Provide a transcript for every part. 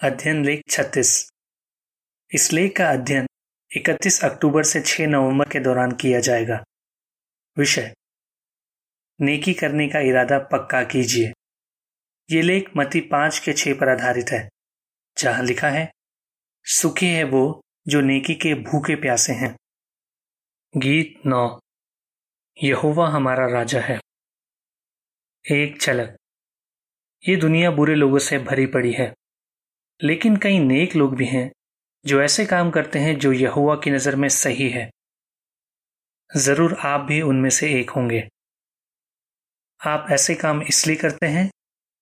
अध्ययन लेख 36 इस लेख का अध्ययन 31 अक्टूबर से 6 नवंबर के दौरान किया जाएगा। विषय, नेकी करने का इरादा पक्का कीजिए। ये लेख मती पाँच के छह पर आधारित है, जहाँ लिखा है, सुखी है वो जो नेकी के भूखे प्यासे हैं। गीत नौ, यहोवा हमारा राजा है। एक झलक, ये दुनिया बुरे लोगों से भरी पड़ी है। लेकिन कई नेक लोग भी हैं, जो ऐसे काम करते हैं जो यहुआ की नज़र में सही है। ज़रूर आप भी उनमें से एक होंगे। आप ऐसे काम इसलिए करते हैं,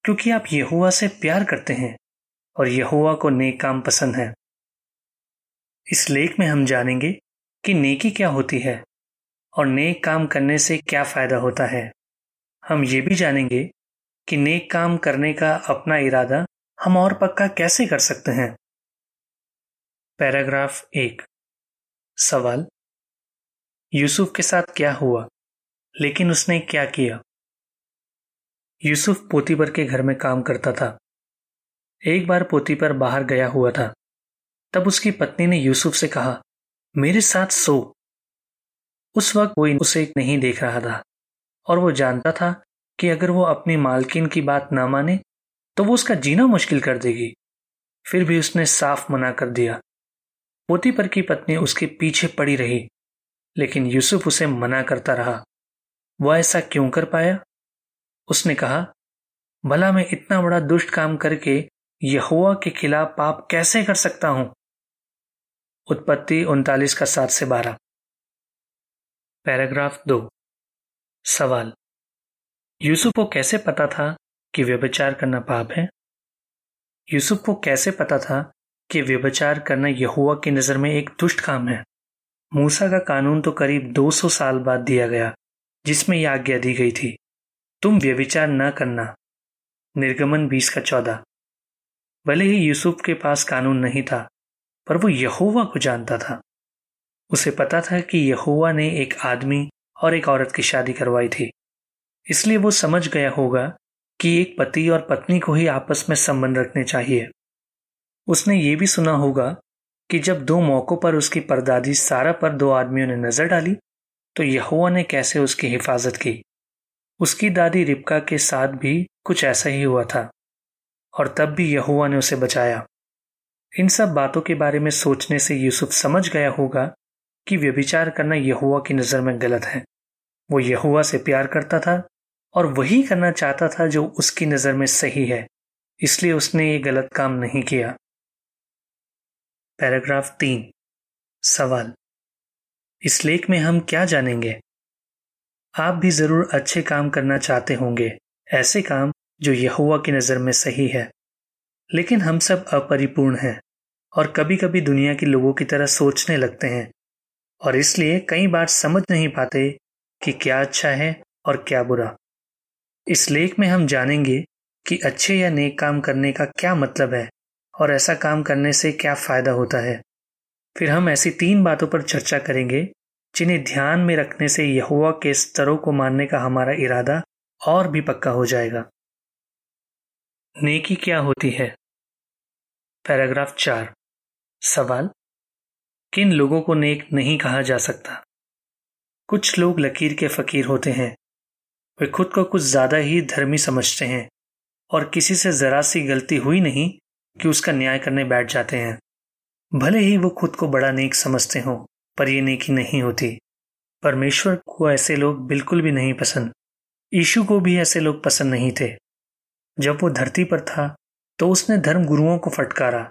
क्योंकि आप यहुआ से प्यार करते हैं, और यहुआ को नेक काम पसंद है। इस लेख में हम जानेंगे कि नेकी क्या होती है, और नेक काम करने से क्या फ़ायदा होता है। हम ये भी जानेंगे कि नेक काम करने का अपना इरादा हम और पक्का कैसे कर सकते हैं? पैराग्राफ एक। सवाल। यूसुफ के साथ क्या हुआ? लेकिन उसने क्या किया? यूसुफ पोतीपर के घर में काम करता था। एक बार पोतीपर बाहर गया हुआ था। तब उसकी पत्नी ने यूसुफ से कहा, मेरे साथ सो। उस वक्त वो उसे नहीं देख रहा था। और वो जानता था कि अगर वो अपनी मालकिन की बात ना माने तो वो उसका जीना मुश्किल कर देगी। फिर भी उसने साफ़ मना कर दिया। पोतीपर की पत्नी उसके पीछे पड़ी रही, लेकिन यूसुफ उसे मना करता रहा। वह ऐसा क्यों कर पाया? उसने कहा, भला मैं इतना बड़ा दुष्ट काम करके यहुआ के खिलाफ पाप कैसे कर सकता हूँ? उत्पत्ति उनतालीस का सात से बारह। पैराग्राफ दो। सवाल, यूसुफ को कैसे पता था कि व्यभिचार करना पाप है? यूसुफ को कैसे पता था कि व्यभिचार करना यहुआ की नज़र में एक दुष्ट काम है? मूसा का कानून तो करीब 200 साल बाद दिया गया, जिसमें यह आज्ञा दी गई थी, तुम व्यभिचार न करना। निर्गमन बीस का चौदह। भले ही यूसुफ के पास कानून नहीं था, पर वो यहुआ को जानता था। उसे पता था कि यहुआ ने एक आदमी और एक औरत की शादी करवाई थी। इसलिए वो समझ गया होगा कि एक पति और पत्नी को ही आपस में संबंध रखने चाहिए। उसने ये भी सुना होगा कि जब दो मौकों पर उसकी परदादी सारा पर दो आदमियों ने नज़र डाली तो यहुआ ने कैसे उसकी हिफाजत की? उसकी दादी रिपका के साथ भी कुछ ऐसा ही हुआ था, और तब भी यहुआ ने उसे बचाया। इन सब बातों के बारे में सोचने से यूसुफ समझ गया होगा कि व्यभिचार करना यहुआ की नज़र में गलत है। वो यहुआ से प्यार करता था और वही करना चाहता था जो उसकी नज़र में सही है, इसलिए उसने ये गलत काम नहीं किया। पैराग्राफ तीन। सवाल। इस लेख में हम क्या जानेंगे? आप भी ज़रूर अच्छे काम करना चाहते होंगे, ऐसे काम जो यहुआ की नज़र में सही है। लेकिन हम सब अपरिपूर्ण हैं और कभी कभी दुनिया के लोगों की तरह सोचने लगते हैं और इसलिए कई बार समझ नहीं पाते कि क्या अच्छा है और क्या बुरा। इस लेख में हम जानेंगे कि अच्छे या नेक काम करने का क्या मतलब है और ऐसा काम करने से क्या फ़ायदा होता है। फिर हम ऐसी तीन बातों पर चर्चा करेंगे, जिन्हें ध्यान में रखने से यहुआ के स्तरों को मानने का हमारा इरादा और भी पक्का हो जाएगा। नेकी क्या होती है? पैराग्राफ चार। सवाल। किन लोगों को नेक नहीं कहा जा सकता? कुछ लोग लकीर के फकीर होते हैं। वे खुद को कुछ ज़्यादा ही धर्मी समझते हैं और किसी से जरा सी गलती हुई नहीं कि उसका न्याय करने बैठ जाते हैं। भले ही वो खुद को बड़ा नेक समझते हो, पर ये नेकी नहीं होती। परमेश्वर को ऐसे लोग बिल्कुल भी नहीं पसंद। यीशु को भी ऐसे लोग पसंद नहीं थे। जब वो धरती पर था तो उसने धर्म गुरुओं को फटकारा,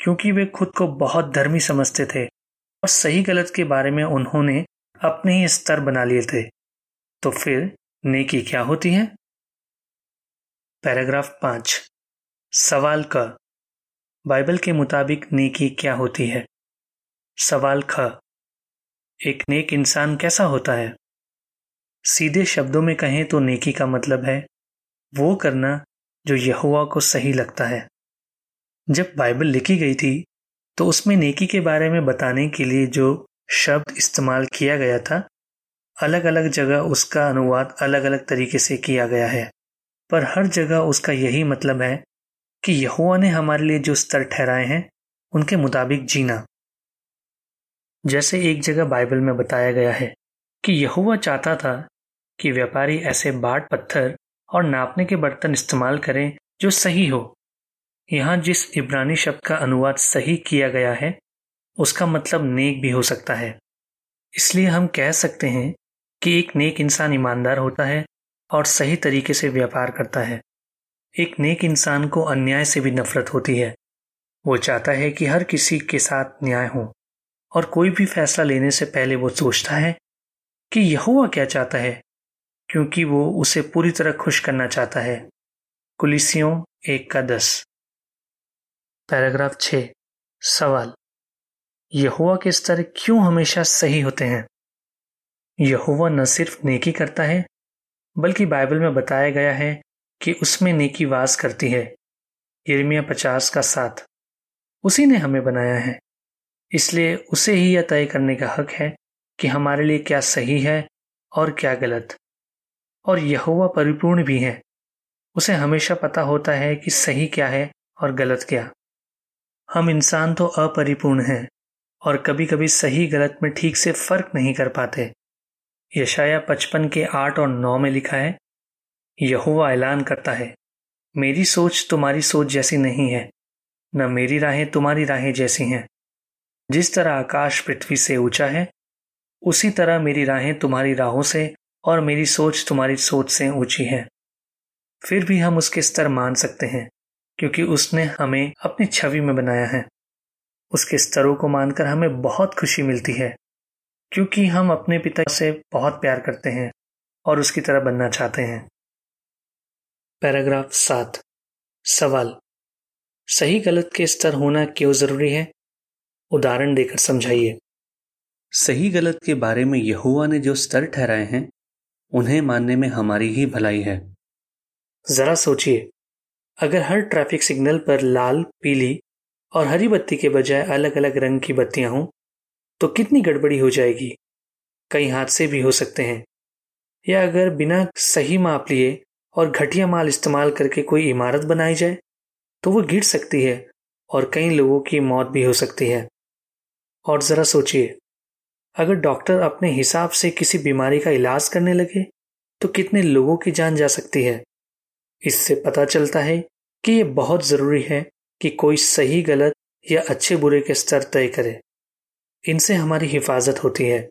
क्योंकि वे खुद को बहुत धर्मी समझते थे और सही गलत के बारे में उन्होंने अपने ही स्तर बना लिए थे। तो फिर नेकी क्या होती है? पैराग्राफ पाँच। सवाल क। बाइबल के मुताबिक नेकी क्या होती है? सवाल ख। एक नेक इंसान कैसा होता है? सीधे शब्दों में कहें तो नेकी का मतलब है, वो करना जो यहुआ को सही लगता है। जब बाइबल लिखी गई थी तो उसमें नेकी के बारे में बताने के लिए जो शब्द इस्तेमाल किया गया था अलग अलग जगह उसका अनुवाद अलग अलग तरीके से किया गया है। पर हर जगह उसका यही मतलब है कि यहुआ ने हमारे लिए जो स्तर ठहराए हैं, उनके मुताबिक जीना। जैसे एक जगह बाइबल में बताया गया है कि यहुआ चाहता था कि व्यापारी ऐसे बाट, पत्थर और नापने के बर्तन इस्तेमाल करें जो सही हो। यहाँ जिस इब्रानी शब्द का अनुवाद सही किया गया है, उसका मतलब नेक भी हो सकता है। इसलिए हम कह सकते हैं कि एक नेक इंसान ईमानदार होता है और सही तरीके से व्यापार करता है। एक नेक इंसान को अन्याय से भी नफरत होती है। वो चाहता है कि हर किसी के साथ न्याय हो और कोई भी फैसला लेने से पहले वो सोचता है कि यहुआ क्या चाहता है, क्योंकि वो उसे पूरी तरह खुश करना चाहता है। कुलिसियों एक का दस। पैराग्राफ छ। सवाल। यहुआ के स्तर क्यों हमेशा सही होते हैं? यहुआ न सिर्फ़ नेकी करता है, बल्कि बाइबल में बताया गया है कि उसमें नेकी वास करती है। यर्मिया पचास का साथ उसी ने हमें बनाया है। इसलिए उसे ही यह तय करने का हक है कि हमारे लिए क्या सही है और क्या गलत। और यहुआ परिपूर्ण भी है। उसे हमेशा पता होता है कि सही क्या है और गलत क्या। हम इंसान तो अपरिपूर्ण हैं और कभी कभी सही गलत में ठीक से फ़र्क नहीं कर पाते। यशाया पचपन के आठ और नौ में लिखा है यहुआ ऐलान करता है, मेरी सोच तुम्हारी सोच जैसी नहीं है, न मेरी राहें तुम्हारी राहें जैसी हैं। जिस तरह आकाश पृथ्वी से ऊँचा है, उसी तरह मेरी राहें तुम्हारी राहों से और मेरी सोच तुम्हारी सोच से ऊँची है। फिर भी हम उसके स्तर मान सकते हैं, क्योंकि उसने हमें अपनी छवि में बनाया है। उसके स्तरों को मानकर हमें बहुत खुशी मिलती है। क्योंकि हम अपने पिता से बहुत प्यार करते हैं और उसकी तरह बनना चाहते हैं। पैराग्राफ सात। सवाल। सही गलत के स्तर होना क्यों ज़रूरी है? उदाहरण देकर समझाइए। सही गलत के बारे में यहुआ ने जो स्तर ठहराए हैं उन्हें मानने में हमारी ही भलाई है। जरा सोचिए। अगर हर ट्रैफ़िक सिग्नल पर लाल पीली और हरी बत्ती के बजाय अलग अलग रंग की बत्तियाँ हों तो कितनी गड़बड़ी हो जाएगी? कई हादसे भी हो सकते हैं। या अगर बिना सही माप लिए और घटिया माल इस्तेमाल करके कोई इमारत बनाई जाए तो वो गिर सकती है और कई लोगों की मौत भी हो सकती है। और ज़रा सोचिए, अगर डॉक्टर अपने हिसाब से किसी बीमारी का इलाज करने लगे तो कितने लोगों की जान जा सकती है? इससे पता चलता है कि यह बहुत ज़रूरी है कि कोई सही, गलत या अच्छे बुरे के स्तर तय करे। इनसे हमारी हिफाजत होती है।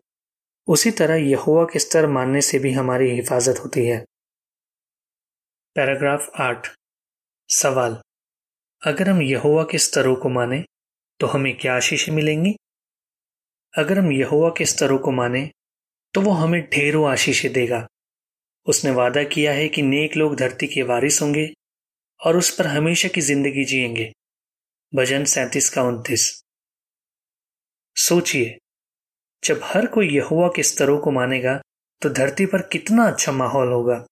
उसी तरह यहुआ के स्तर मानने से भी हमारी हिफाजत होती है। पैराग्राफ आठ। सवाल। अगर हम यहुआ के स्तरों को माने तो हमें क्या आशीष मिलेंगी? अगर हम यहुआ के स्तरों को माने तो वो हमें ढेरों आशीषें देगा। उसने वादा किया है कि नेक लोग धरती के वारिस होंगे और उस पर हमेशा की ज़िंदगी जिएँगे। भजन सैतीस का उनतीस। सोचिए, जब हर कोई यहुआ के स्तरों को मानेगा तो धरती पर कितना अच्छा माहौल होगा।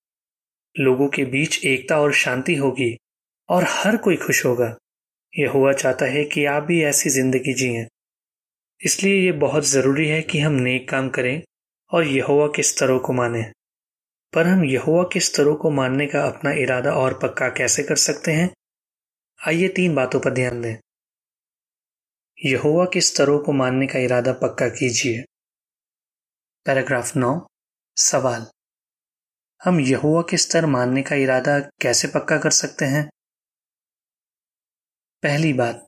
लोगों के बीच एकता और शांति होगी, और हर कोई खुश होगा। यहुआ चाहता है कि आप भी ऐसी ज़िंदगी जिए। इसलिए ये बहुत ज़रूरी है कि हम नेक काम करें और यहुआ के स्तरों को माने। पर हम यहुआ के स्तरों को मानने का अपना इरादा और पक्का कैसे कर सकते हैं? आइए तीन बातों पर ध्यान दें। यहुआ के स्तरों को मानने का इरादा पक्का कीजिए। पैराग्राफ नौ, सवाल। हम यहुआ के स्तर मानने का इरादा कैसे पक्का कर सकते हैं? पहली बात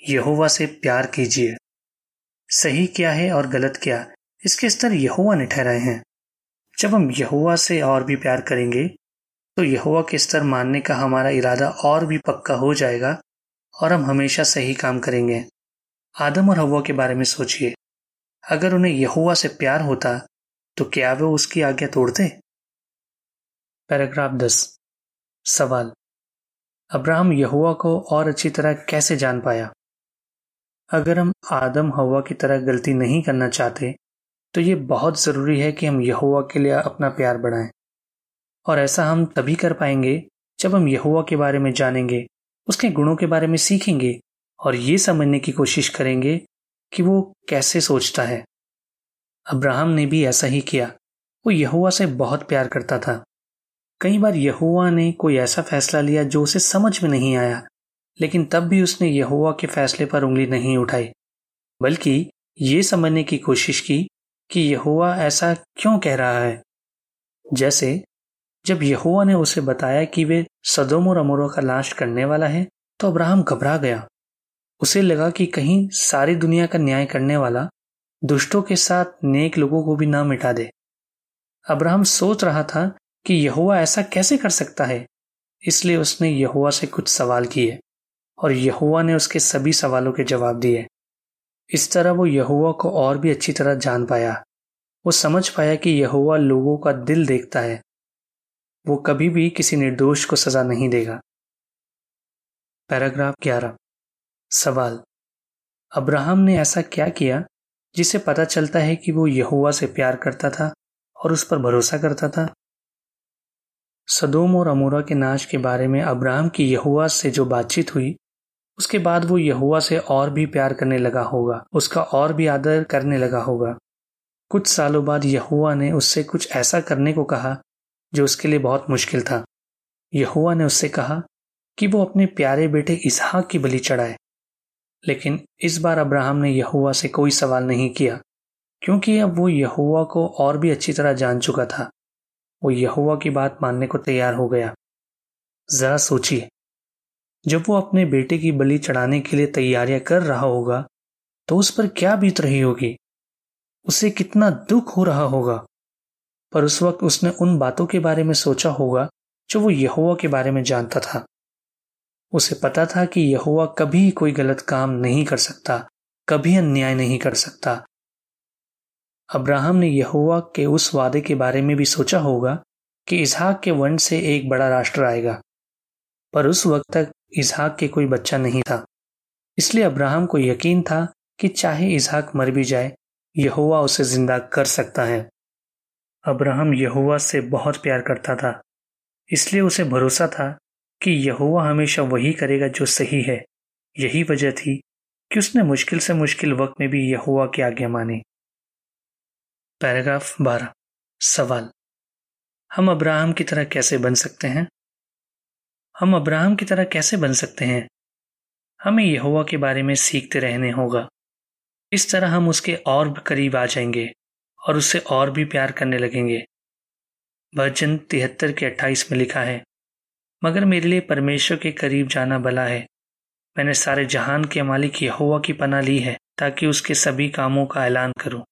यहुआ से प्यार कीजिए। सही क्या है और गलत क्या, इसके स्तर यहुआ ने ठहराए हैं। जब हम यहुआ से और भी प्यार करेंगे तो यहुआ के स्तर मानने का हमारा इरादा और भी पक्का हो जाएगा और हम हमेशा सही काम करेंगे। आदम और हवा के बारे में सोचिए। अगर उन्हें यहुआ से प्यार होता तो क्या वे उसकी आज्ञा तोड़ते? पैराग्राफ दस। सवाल। अब्राहम यहुआ को और अच्छी तरह कैसे जान पाया? अगर हम आदम, हवा की तरह गलती नहीं करना चाहते तो ये बहुत ज़रूरी है कि हम यहुआ के लिए अपना प्यार बढ़ाएँ। और ऐसा हम तभी कर पाएँगे जब हम यहुआ के बारे में जानेंगे, उसके गुणों के बारे में सीखेंगे और ये समझने की कोशिश करेंगे कि वो कैसे सोचता है। अब्राहम ने भी ऐसा ही किया। वो यहुआ से बहुत प्यार करता था। कई बार यहुआ ने कोई ऐसा फैसला लिया जो उसे समझ में नहीं आया, लेकिन तब भी उसने यहुआ के फैसले पर उंगली नहीं उठाई, बल्कि ये समझने की कोशिश की कि यहुआ ऐसा क्यों कह रहा है। जैसे जब यहुआ ने उसे बताया कि वे सदोम और अमोरा का नाश करने वाला है तो अब्राहम घबरा गया। उसे लगा कि कहीं सारी दुनिया का न्याय करने वाला दुष्टों के साथ नेक लोगों को भी ना मिटा दे। अब्राहम सोच रहा था कि यहुआ ऐसा कैसे कर सकता है, इसलिए उसने यहुआ से कुछ सवाल किए और यहुआ ने उसके सभी सवालों के जवाब दिए। इस तरह वो यहुआ को और भी अच्छी तरह जान पाया। वो समझ पाया कि यहुआ लोगों का दिल देखता है। वो कभी भी किसी निर्दोष को सजा नहीं देगा। पैराग्राफ ग्यारह। सवाल। अब्राहम ने ऐसा क्या किया, जिसे पता चलता है कि वो यहुआ से प्यार करता था और उस पर भरोसा करता था? सदोम और अमोरा के नाश के बारे में अब्राहम की यहुआ से जो बातचीत हुई, उसके बाद वो यहुआ से और भी प्यार करने लगा होगा, उसका और भी आदर करने लगा होगा। कुछ सालों बाद यहुआ ने उससे कुछ ऐसा करने को कहा, जो उसके लिए बहुत मुश्किल था। यहुआ ने उससे कहा कि वो अपने प्यारे बेटे इसहाक की बलि चढ़ाए। लेकिन इस बार अब्राहम ने यहुआ से कोई सवाल नहीं किया, क्योंकि अब वो यहुआ को और भी अच्छी तरह जान चुका था। वो यहुआ की बात मानने को तैयार हो गया। जरा सोचिए, जब वो अपने बेटे की बलि चढ़ाने के लिए तैयारियाँ कर रहा होगा तो उस पर क्या बीत रही होगी? उसे कितना दुख हो रहा होगा। पर उस वक्त उसने उन बातों के बारे में सोचा होगा, जो वो यहुआ के बारे में जानता था। उसे पता था कि यहुआ कभी कोई गलत काम नहीं कर सकता, कभी अन्याय नहीं कर सकता। अब्राहम ने यहुआ के उस वादे के बारे में भी सोचा होगा कि इसहाक के वंश से एक बड़ा राष्ट्र आएगा, पर उस वक्त तक इसहाक के कोई बच्चा नहीं था। इसलिए अब्राहम को यकीन था कि चाहे इसहाक मर भी जाए यहुआ उसे ज़िंदा कर सकता है। अब्राहम यहुआ से बहुत प्यार करता था, इसलिए उसे भरोसा था कि यहुआ हमेशा वही करेगा जो सही है। यही वजह थी कि उसने मुश्किल से मुश्किल वक्त में भी यहुआ की आज्ञा मानी। पैराग्राफ बारह। सवाल। हम अब्राहम की तरह कैसे बन सकते हैं? हम अब्राहम की तरह कैसे बन सकते हैं? हमें यहुआ के बारे में सीखते रहने होगा। इस तरह हम उसके और करीब आ जाएँगे और उससे और भी प्यार करने लगेंगे। भजन तिहत्तर के अट्ठाईस में लिखा है मगर मेरे लिए परमेश्वर के करीब जाना भला है। मैंने सारे जहान के मालिक यहोवा की पना ली है ताकि उसके सभी कामों का ऐलान करूँ।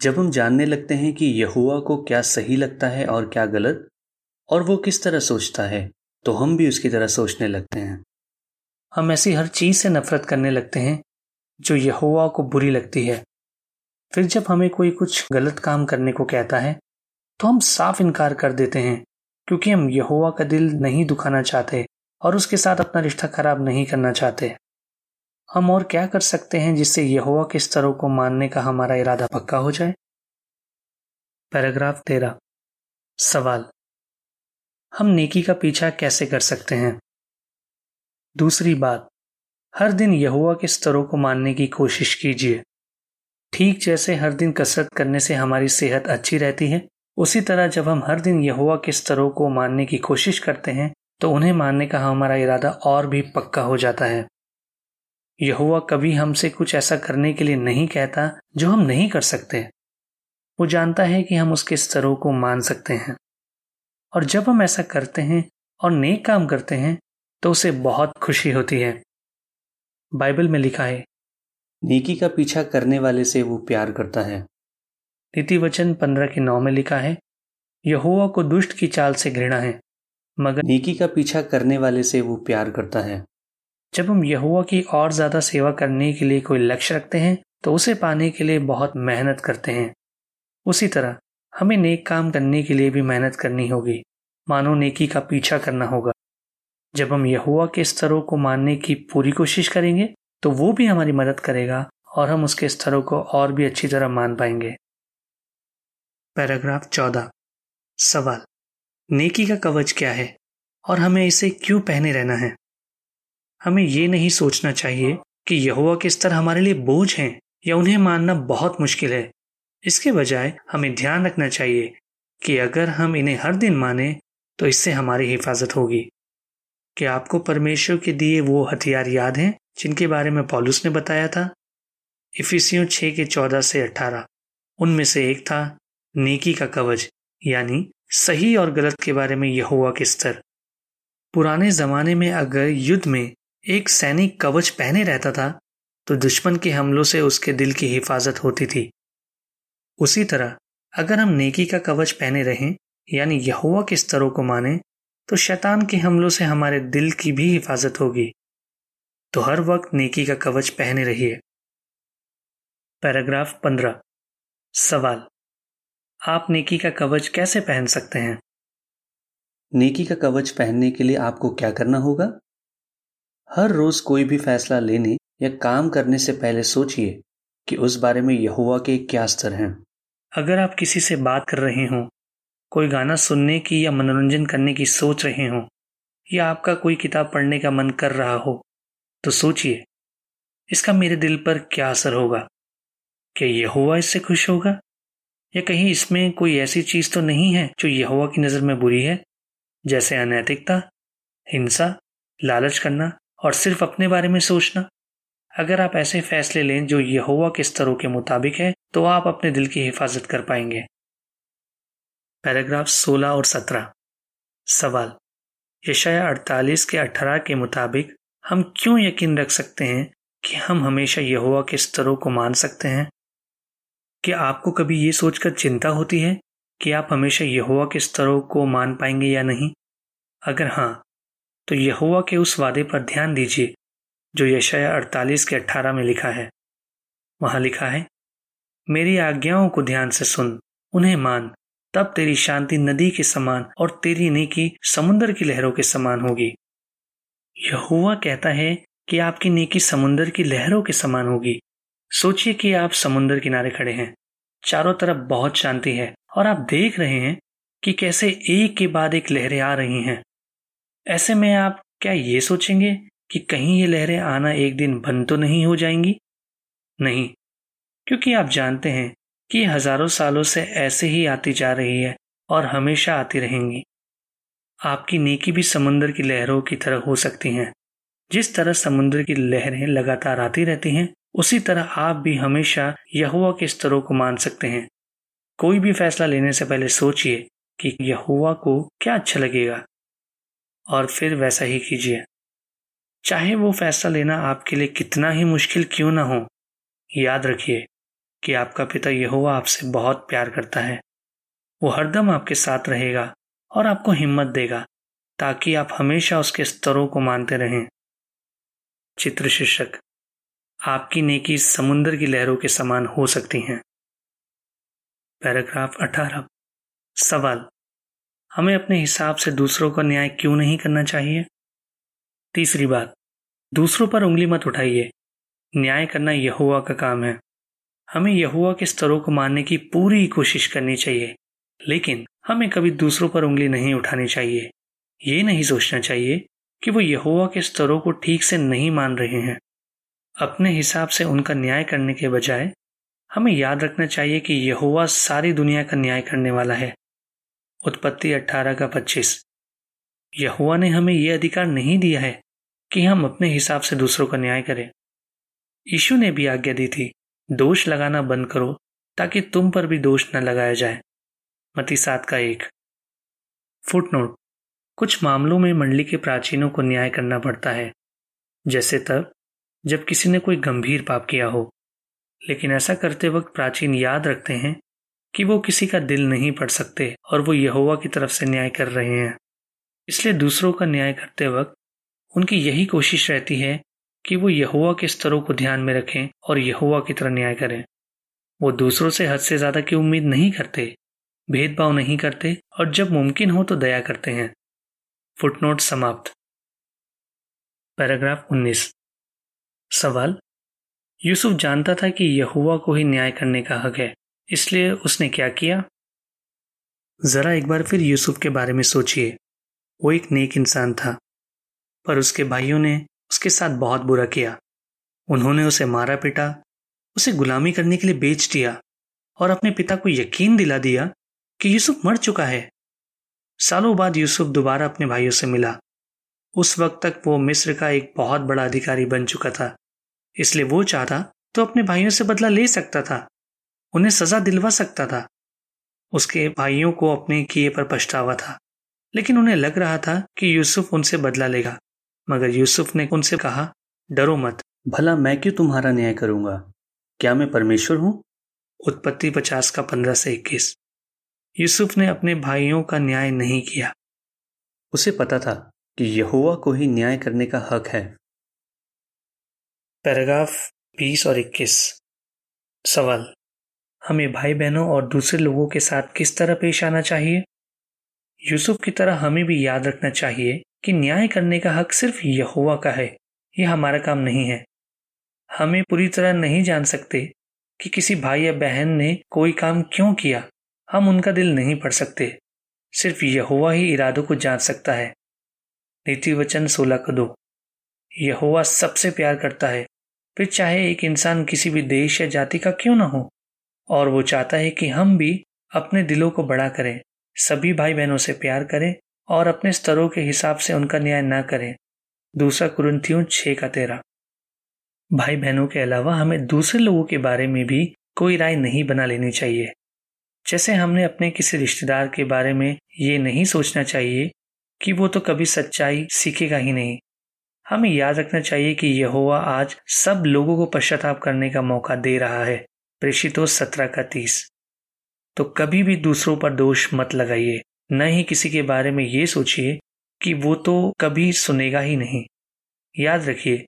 जब हम जानने लगते हैं कि यहुआ को क्या सही लगता है और क्या गलत और वो किस तरह सोचता है तो हम भी उसकी तरह सोचने लगते हैं। हम ऐसी हर चीज़ से नफरत करने लगते हैं जो यहुआ को बुरी लगती है। फिर जब हमें कोई कुछ गलत काम करने को कहता है तो हम साफ़ इनकार कर देते हैं। क्योंकि हम यहोवा का दिल नहीं दुखाना चाहते और उसके साथ अपना रिश्ता खराब नहीं करना चाहते। हम और क्या कर सकते हैं जिससे यहोवा के स्तरों को मानने का हमारा इरादा पक्का हो जाए? पैराग्राफ तेरह सवाल। हम नेकी का पीछा कैसे कर सकते हैं? दूसरी बात। हर दिन यहुआ के स्तरों को मानने की कोशिश कीजिए। ठीक जैसे हर दिन कसरत करने से हमारी सेहत अच्छी रहती है उसी तरह जब हम हर दिन यहुआ के स्तरों को मानने की कोशिश करते हैं तो उन्हें मानने का हमारा इरादा और भी पक्का हो जाता है। यहुआ कभी हमसे कुछ ऐसा करने के लिए नहीं कहता जो हम नहीं कर सकते। वो जानता है कि हम उसके स्तरों को मान सकते हैं। और जब हम ऐसा करते हैं और नेक काम करते हैं तो उसे बहुत खुशी होती है। बाइबल में लिखा है, नेकी का पीछा करने वाले से वो प्यार करता है। नीति वचन पंद्रह के नौ में लिखा है यहुआ को दुष्ट की चाल से घृणा है मगर नेकी का पीछा करने वाले से वो प्यार करता है। जब हम यहुआ की और ज़्यादा सेवा करने के लिए कोई लक्ष्य रखते हैं तो उसे पाने के लिए बहुत मेहनत करते हैं। उसी तरह हमें नेक काम करने के लिए भी मेहनत करनी होगी। मानो नेकी का पीछा करना होगा। जब हम यहुआ के स्तरों को मानने की पूरी कोशिश करेंगे तो वो भी हमारी मदद करेगा और हम उसके स्तरों को और भी अच्छी तरह मान पाएँगे। पैराग्राफ चौदह। सवाल, नेकी का कवच क्या है और हमें इसे क्यों पहने रहना है? हमें ये नहीं सोचना चाहिए कि यहुआ के स्तर हमारे लिए बोझ हैं या उन्हें मानना बहुत मुश्किल है। इसके बजाय हमें ध्यान रखना चाहिए कि अगर हम इन्हें हर दिन माने तो इससे हमारी हिफाजत होगी। क्या आपको परमेश्वर के दिए वो हथियार याद हैं, जिनके बारे में पॉलुस ने बताया था? इफिसियों छः के चौदह से अठारह। उनमें से एक था नेकी का कवच, यानी सही और गलत के बारे में यहोवा के स्तर। पुराने जमाने में अगर युद्ध में एक सैनिक कवच पहने रहता था तो दुश्मन के हमलों से उसके दिल की हिफाजत होती थी। उसी तरह, अगर हम नेकी का कवच पहने रहें, यानी यहुआ के स्तरों को माने तो शैतान के हमलों से हमारे दिल की भी हिफाजत होगी। तो हर वक्त नेकी का कवच पहने रहिए। पैराग्राफ पंद्रह। सवाल। आप नेकी का कवच कैसे पहन सकते हैं? नेकी का कवच पहनने के लिए आपको क्या करना होगा? हर रोज कोई भी फैसला लेने या काम करने से पहले सोचिए कि उस बारे में यहुआ के क्या स्तर हैं। अगर आप किसी से बात कर रहे हो कोई गाना सुनने की या मनोरंजन करने की सोच रहे हो या आपका कोई किताब पढ़ने का मन कर रहा हो तो सोचिए इसका मेरे दिल पर क्या असर होगा? क्या यहुआ इससे खुश होगा? या कहीं इसमें कोई ऐसी चीज़ तो नहीं है जो यहुआ की नज़र में बुरी है? जैसे अनैतिकता, हिंसा, लालच करना और सिर्फ़ अपने बारे में सोचना। अगर आप ऐसे फैसले लें जो यहोवा के स्तरों के मुताबिक है तो आप अपने दिल की हिफाजत कर पाएँगे। पैराग्राफ 16 और 17 सवाल यशया 48 के 18 के मुताबिक हम क्यों यकीन रख सकते हैं कि हम हमेशा यहोवा के स्तरों को मान सकते हैं? क्या आपको कभी ये सोचकर चिंता होती है कि आप हमेशा यहोवा के स्तरों को मान पाएँगे या नहीं? अगर हाँ तो यहोवा के उस वादे पर ध्यान दीजिए, जो यशया अड़तालीस के अट्ठारह में लिखा है। वहाँ लिखा है, मेरी आज्ञाओं को ध्यान से सुन, उन्हें मान। तब तेरी शांति नदी के समान और तेरी नेकी समुद्र की लहरों के समान होगी। यहुआ कहता है कि आपकी नेकी समुद्र की लहरों के समान होगी। सोचिए कि आप समुद्र किनारे खड़े हैं। चारों तरफ़ बहुत शांति है और आप देख रहे हैं कि कैसे एक के बाद एक लहरें आ रही हैं। ऐसे में आप क्या ये सोचेंगे कि कहीं ये लहरें आना एक दिन बंद तो नहीं हो जाएँगी? नहीं, क्योंकि आप जानते हैं कि हज़ारों सालों से ऐसे ही आती जा रही है और हमेशा आती रहेंगी। आपकी नेकी भी समुद्र की लहरों की तरह हो सकती हैं। जिस तरह समुद्र की लहरें लगातार आती रहती हैं उसी तरह आप भी हमेशा यहुआ के स्तरों को मान सकते हैं। कोई भी फैसला लेने से पहले सोचिए कि यहुआ को क्या अच्छा लगेगा। और फिर वैसा ही कीजिए। चाहे वो फैसला लेना आपके लिए कितना ही मुश्किल क्यों ना हो, याद रखिए कि आपका पिता यहोवा आपसे बहुत प्यार करता है। वो हरदम आपके साथ रहेगा और आपको हिम्मत देगा, ताकि आप हमेशा उसके स्तरों को मानते रहें। चित्र शीर्षक आपकी नेकी समुद्र की लहरों के समान हो सकती हैं। पैराग्राफ 18 सवाल। हमें अपने हिसाब से दूसरों का न्याय क्यों नहीं करना चाहिए? तीसरी बात। दूसरों पर उंगली मत उठाइए। न्याय करना यहुआ का काम है। हमें यहुआ के स्तरों को मानने की पूरी कोशिश करनी चाहिए, लेकिन हमें कभी दूसरों पर उंगली नहीं उठानी चाहिए। ये नहीं सोचना चाहिए कि वो यहुआ के स्तरों को ठीक से नहीं मान रहे हैं। अपने हिसाब से उनका न्याय करने के बजाय, हमें याद रखना चाहिए कि यहुआ सारी दुनिया का न्याय करने वाला है। उत्पत्ति 18 का 25 यहुआ ने हमें यह अधिकार नहीं दिया है कि हम अपने हिसाब से दूसरों का न्याय करें। यीशु ने भी आज्ञा दी थी, दोष लगाना बंद करो ताकि तुम पर भी दोष न लगाया जाए। मती सात का एक। फुटनोट। कुछ मामलों में मंडली के प्राचीनों को न्याय करना पड़ता है। जैसे तब जब किसी ने कोई गंभीर पाप किया हो। लेकिन ऐसा करते वक्त प्राचीन याद रखते हैं कि वो किसी का दिल नहीं पढ़ सकते और वो यहोवा की तरफ़ से न्याय कर रहे हैं। इसलिए दूसरों का न्याय करते वक्त उनकी यही कोशिश रहती है कि वो यहुआ के स्तरों को ध्यान में रखें और यहुआ की तरह न्याय करें। वो दूसरों से हद से ज़्यादा की उम्मीद नहीं करते, भेदभाव नहीं करते और जब मुमकिन हो तो दया करते हैं। फुटनोट समाप्त। पैराग्राफ 19 सवाल। यूसुफ जानता था कि यहुआ को ही न्याय करने का हक है, इसलिए उसने क्या किया? जरा एक बार फिर यूसुफ के बारे में सोचिए। वो एक नेक इंसान था, पर उसके भाइयों ने उसके साथ बहुत बुरा किया। उन्होंने उसे मारा पिटा, उसे गुलामी करने के लिए बेच दिया, और अपने पिता को यकीन दिला दिया कि यूसुफ मर चुका है। सालों बाद यूसुफ दोबारा अपने भाइयों से मिला। उस वक्त तक वो मिस्र का एक बहुत बड़ा अधिकारी बन चुका था। इसलिए वो चाहता तो अपने भाइयों से बदला ले सकता था। उन्हें सजा दिलवा सकता था। उसके भाइयों को अपने किए पर पछतावा था। लेकिन उन्हें लग रहा था कि यूसुफ उनसे बदला लेगा। मगर यूसुफ ने उनसे कहा डरो मत। भला मैं क्यों तुम्हारा न्याय करूँगा? क्या मैं परमेश्वर हूँ? उत्पत्ति पचास का पंद्रह से इक्कीस। यूसुफ ने अपने भाइयों का न्याय नहीं किया। उसे पता था कि यहुआ को ही न्याय करने का हक है। पैराग्राफ बीस और इक्कीस। सवाल, हमें भाई बहनों और दूसरे लोगों के साथ किस तरह पेश आना चाहिए? यूसुफ की तरह हमें भी याद रखना चाहिए कि न्याय करने का हक सिर्फ़ यहोवा का है, यह हमारा काम नहीं है। हमें पूरी तरह नहीं जान सकते कि किसी भाई या बहन ने कोई काम क्यों किया। हम उनका दिल नहीं पढ़ सकते, सिर्फ़ यहोवा ही इरादों को जान सकता है। नीति वचन सोलह का दो, यहोवा सबसे प्यार करता है फिर चाहे एक इंसान किसी भी देश या जाति का क्यों ना हो, और वो चाहता है कि हम भी अपने दिलों को बड़ा करें, सभी भाई बहनों से प्यार करें और अपने स्तरों के हिसाब से उनका न्याय ना करें। दूसरा कुरंथियों छह का तेरह। भाई बहनों के अलावा हमें दूसरे लोगों के बारे में भी कोई राय नहीं बना लेनी चाहिए। जैसे हमने अपने किसी रिश्तेदार के बारे में ये नहीं सोचना चाहिए कि वो तो कभी सच्चाई सीखेगा ही नहीं। हमें याद रखना चाहिए कि यहोवा आज सब लोगों को पश्चाताप करने का मौका दे रहा है। प्रेषितो सत्रह का तीस। तो कभी भी दूसरों पर दोष मत लगाइए। न ही किसी के बारे में ये सोचिए कि वो तो कभी सुनेगा ही नहीं। याद रखिए,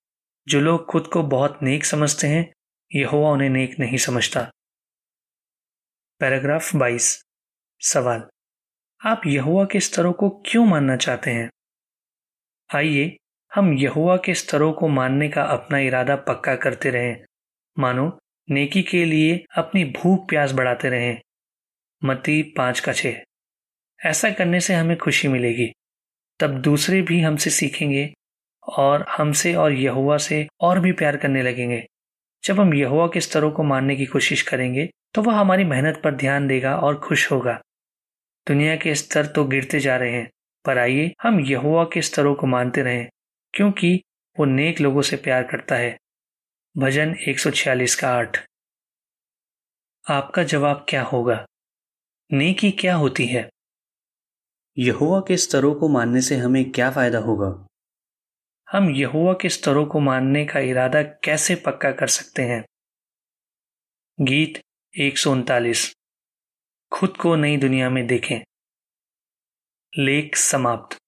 जो लोग खुद को बहुत नेक समझते हैं, यहोवा उन्हें नेक नहीं समझता। पैराग्राफ 22 सवाल। आप यहुआ के स्तरों को क्यों मानना चाहते हैं? आइए हम यहुआ के स्तरों को मानने का अपना इरादा पक्का करते रहें। मानो, नेकी के लिए अपनी भूख प्यास बढ़ाते रहें। मती पाँच का छह ऐसा करने से हमें खुशी मिलेगी। तब दूसरे भी हमसे सीखेंगे और हमसे और यहुआ से और भी प्यार करने लगेंगे। जब हम यहुआ के स्तरों को मानने की कोशिश करेंगे तो वह हमारी मेहनत पर ध्यान देगा और खुश होगा। दुनिया के स्तर तो गिरते जा रहे हैं, पर आइए हम यहुआ के स्तरों को मानते रहें। क्योंकि वो नेक लोगों से प्यार करता है। भजन 146 का आठ। आपका जवाब क्या होगा? नेकी क्या होती है? यहुआ के स्तरों को मानने से हमें क्या फ़ायदा होगा? हम यहुआ के स्तरों को मानने का इरादा कैसे पक्का कर सकते हैं? गीत एक सौ उनतालीस। खुद को नई दुनिया में देखें। लेख समाप्त।